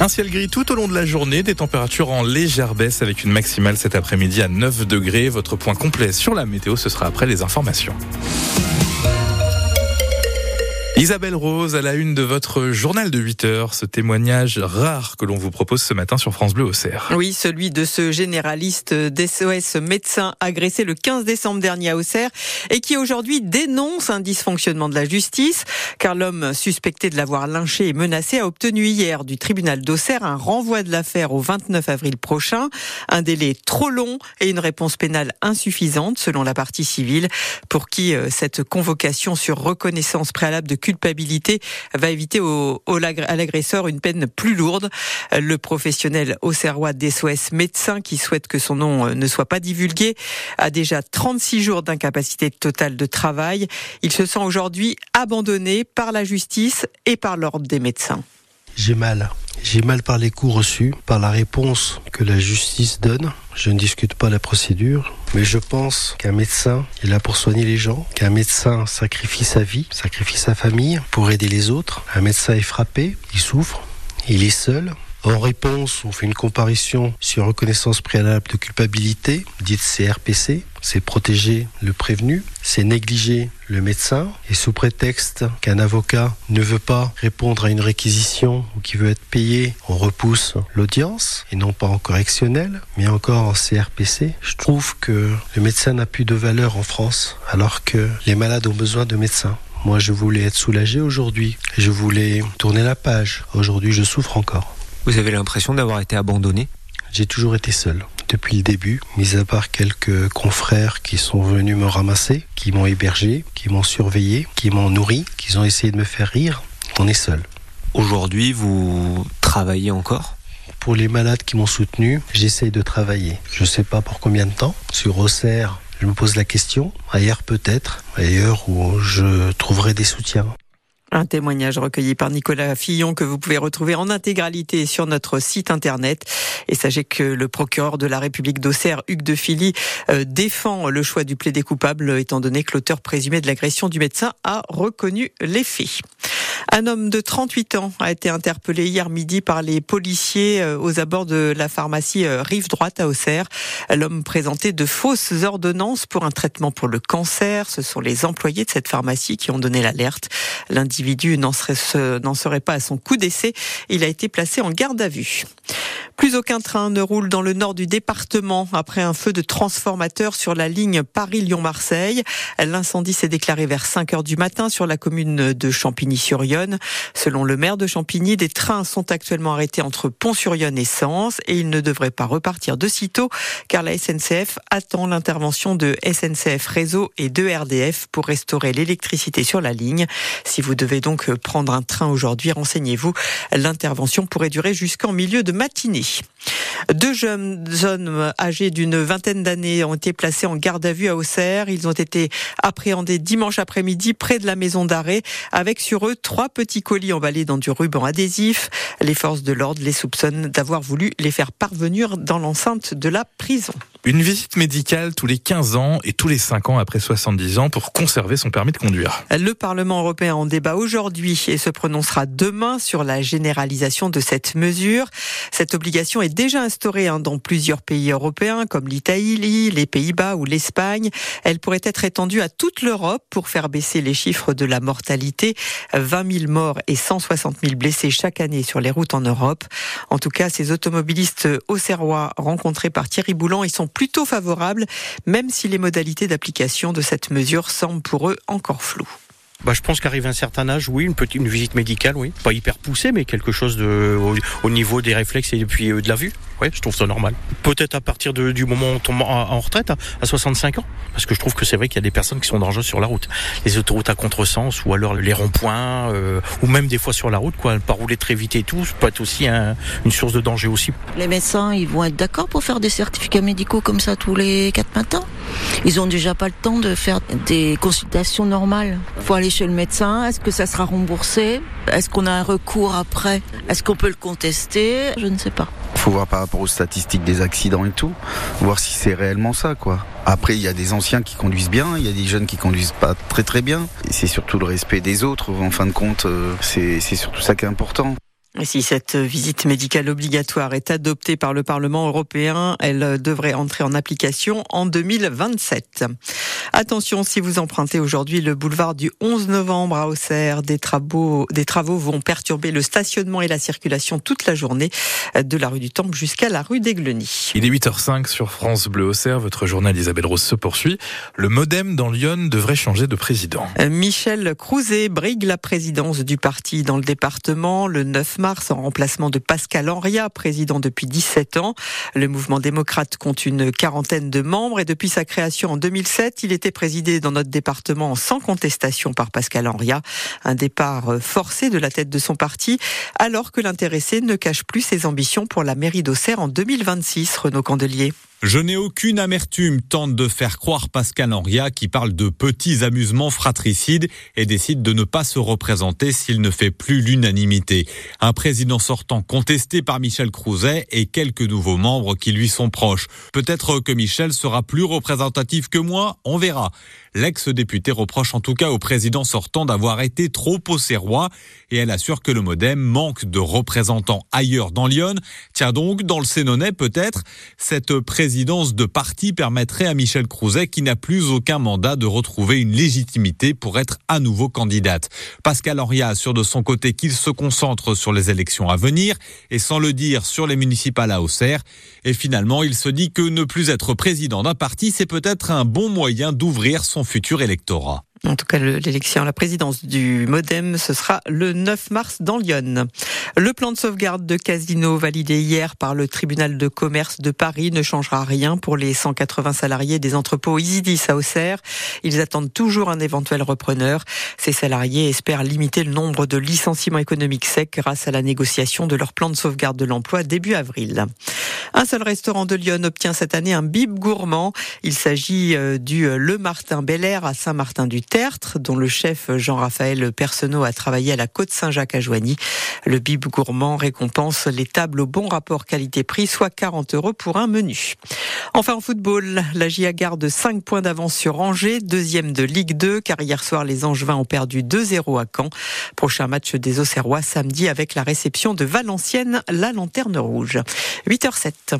Un ciel gris tout au long de la journée, des températures en légère baisse avec une maximale cet après-midi à 9 degrés. Votre point complet sur la météo, ce sera après les informations. Isabelle Rose, à la une de votre journal de 8 heures, ce témoignage rare que l'on vous propose ce matin sur France Bleu au Auxerre. Oui, celui de ce généraliste d'SOS médecin agressé le 15 décembre dernier à Auxerre et qui aujourd'hui dénonce un dysfonctionnement de la justice car l'homme suspecté de l'avoir lynché et menacé a obtenu hier du tribunal d'Auxerre un renvoi de l'affaire au 29 avril prochain, un délai trop long et une réponse pénale insuffisante selon la partie civile pour qui euh, cette convocation sur reconnaissance préalable de culpabilité va éviter au, à l'agresseur une peine plus lourde. Le professionnel auxerrois d'SOS médecin qui souhaite que son nom euh, ne soit pas divulgué a déjà 36 jours d'incapacité totale de travail. Il se sent aujourd'hui abandonné par la justice et par l'ordre des médecins. J'ai mal. J'ai mal par les coups reçus, par la réponse que la justice donne. Je ne discute pas la procédure, mais je pense qu'un médecin est là pour soigner les gens, qu'un médecin sacrifie sa vie, sacrifie sa famille pour aider les autres. Un médecin est frappé, il souffre, il est seul, en réponse, on fait une comparution sur reconnaissance préalable de culpabilité, dite CRPC. C'est protéger le prévenu, c'est négliger le médecin, et sous prétexte qu'un avocat ne veut pas répondre à une réquisition ou qui veut être payé, on repousse l'audience, et non pas en correctionnel, mais encore en CRPC. Je trouve que le médecin n'a plus de valeur en France, alors que les malades ont besoin de médecins. Moi, je voulais être soulagé aujourd'hui. Je voulais tourner la page. Aujourd'hui, je souffre encore. Vous avez l'impression d'avoir été abandonné? J'ai toujours été seul depuis le début, mis à part quelques confrères qui sont venus me ramasser, qui m'ont hébergé, qui m'ont surveillé, qui m'ont nourri, qui ont essayé de me faire rire. On est seul. Aujourd'hui, vous travaillez encore? Pour les malades qui m'ont soutenu, j'essaye de travailler. Je ne sais pas pour combien de temps. Sur Auxerre, je me pose la question. Ailleurs peut-être. Ailleurs où je trouverai des soutiens. Un témoignage recueilli par Nicolas Fillon que vous pouvez retrouver en intégralité sur notre site internet. Et sachez que le procureur de la République d'Auxerre, Hugues de Philly, euh, défend le choix du plaidé coupable étant donné que l'auteur présumé de l'agression du médecin a reconnu les faits. Un homme de 38 ans a été interpellé hier midi par les policiers euh, aux abords de la pharmacie euh, Rive Droite à Auxerre. L'homme présentait de fausses ordonnances pour un traitement pour le cancer. Ce sont les employés de cette pharmacie qui ont donné l'alerte. L'individu n'en serait, pas à son coup d'essai. Il a été placé en garde à vue. Plus aucun train ne roule dans le nord du département après un feu de transformateur sur la ligne Paris-Lyon-Marseille. L'incendie s'est déclaré vers 5 heures du matin sur la commune de Champigny-sur-Yonne. Selon le maire de Champigny, des trains sont actuellement arrêtés entre Pont-sur-Yonne et Sens et ils ne devraient pas repartir de sitôt car la SNCF attend l'intervention de SNCF Réseau et de RDF pour restaurer l'électricité sur la ligne. Si vous devez donc prendre un train aujourd'hui, renseignez-vous. L'intervention pourrait durer jusqu'en milieu de matinée. Deux jeunes hommes âgés d'une vingtaine d'années ont été placés en garde à vue à Auxerre. Ils ont été appréhendés dimanche après-midi près de la maison d'arrêt avec sur eux trois petits colis emballés dans du ruban adhésif. Les forces de l'ordre les soupçonnent d'avoir voulu les faire parvenir dans l'enceinte de la prison. Une visite médicale tous les 15 ans et tous les 5 ans après 70 ans pour conserver son permis de conduire. Le Parlement européen en débat aujourd'hui et se prononcera demain sur la généralisation de cette mesure. Cette obligation est déjà instaurée hein, dans plusieurs pays européens comme l'Italie, les Pays-Bas ou l'Espagne. Elle pourrait être étendue à toute l'Europe pour faire baisser les chiffres de la mortalité. 20 000 morts et 160 000 blessés chaque année sur les routes en Europe. En tout cas, ces automobilistes auxerrois rencontrés par Thierry Boulan, ils sont plutôt favorables, même si les modalités d'application de cette mesure semblent pour eux encore floues. Bah, je pense qu'arrive un certain âge, oui, une petite une visite médicale, oui. Pas hyper poussée, mais quelque chose de, au, niveau des réflexes et puis euh, de la vue. Oui, je trouve ça normal. Peut-être à partir du moment où on tombe en, retraite, à, 65 ans. Parce que je trouve que c'est vrai qu'il y a des personnes qui sont dangereuses sur la route. Les autoroutes à contresens, ou alors les ronds-points, euh, ou même des fois sur la route, quoi. Pas rouler très vite et tout, ça peut être aussi une source de danger aussi. Les médecins, ils vont être d'accord pour faire des certificats médicaux comme ça tous les quatre matins? Ils ont déjà pas le temps de faire des consultations normales. Faut aller chez le médecin Est-ce que ça sera remboursé? Est-ce qu'on a un recours après? Est-ce qu'on peut le contester? Je ne sais pas. Faut voir par rapport aux statistiques des accidents et tout, voir si c'est réellement ça, quoi. Après, il y a des anciens qui conduisent bien, il y a des jeunes qui conduisent pas très très bien. Et c'est surtout le respect des autres, en fin de compte, euh, c'est surtout ça qui est important. Et si cette visite médicale obligatoire est adoptée par le Parlement européen, elle devrait entrer en application en 2027. Attention, si vous empruntez aujourd'hui le boulevard du 11 novembre à Auxerre, des travaux, des travaux vont perturber le stationnement et la circulation toute la journée de la rue du Temple jusqu'à la rue d'Aigleny. Il est 8h05 sur France Bleu Auxerre. Votre journal Isabelle Rose se poursuit. Le modem dans Lyon devrait changer de président. Michel Crouzet brigue la présidence du parti dans le département le 9 mars en remplacement de Pascal Henria, président depuis 17 ans. Le mouvement démocrate compte une quarantaine de membres et depuis sa création en 2007, il était présidé dans notre département sans contestation par Pascal Henria. Un départ forcé de la tête de son parti alors que l'intéressé ne cache plus ses ambitions pour la mairie d'Auxerre en 2026, Renaud Candelier. Je n'ai aucune amertume, tente de faire croire Pascal Henria qui parle de petits amusements fratricides et décide de ne pas se représenter s'il ne fait plus l'unanimité. Un président sortant contesté par Michel Crouzet et quelques nouveaux membres qui lui sont proches. Peut-être que Michel sera plus représentatif que moi, on verra. L'ex-député reproche en tout cas au président sortant d'avoir été trop auxerrois et elle assure que le modem manque de représentants ailleurs dans Lyon. Tiens donc, dans le Sénonais peut-être, cette présidence de parti permettrait à Michel Crouzet, qui n'a plus aucun mandat, de retrouver une légitimité pour être à nouveau candidate. Pascal Henria assure de son côté qu'il se concentre sur les élections à venir et sans le dire sur les municipales à Auxerre. Et finalement, il se dit que ne plus être président d'un parti, c'est peut-être un bon moyen d'ouvrir son futur électorat. En tout cas, l'élection à la présidence du Modem, ce sera le 9 mars dans Lyon. Le plan de sauvegarde de Casino validé hier par le tribunal de commerce de Paris ne changera rien pour les 180 salariés des entrepôts Isidis à Auxerre. Ils attendent toujours un éventuel repreneur. Ces salariés espèrent limiter le nombre de licenciements économiques secs grâce à la négociation de leur plan de sauvegarde de l'emploi début avril. Un seul restaurant de Lyon obtient cette année un bib gourmand. Il s'agit euh, du euh, Le Martin Bel Air à Saint-Martin-du-Tertre, dont le chef Jean-Raphaël Personneau a travaillé à la côte Saint-Jacques à Joigny. Le bib gourmand récompense les tables au bon rapport qualité-prix, soit 40 euros pour un menu. Enfin en football, la GIA garde 5 points d'avance sur Angers, deuxième de Ligue 2, car hier soir les Angevins ont perdu 2-0 à Caen. Prochain match des Auxerrois samedi avec la réception de Valenciennes, la lanterne rouge. 8h07.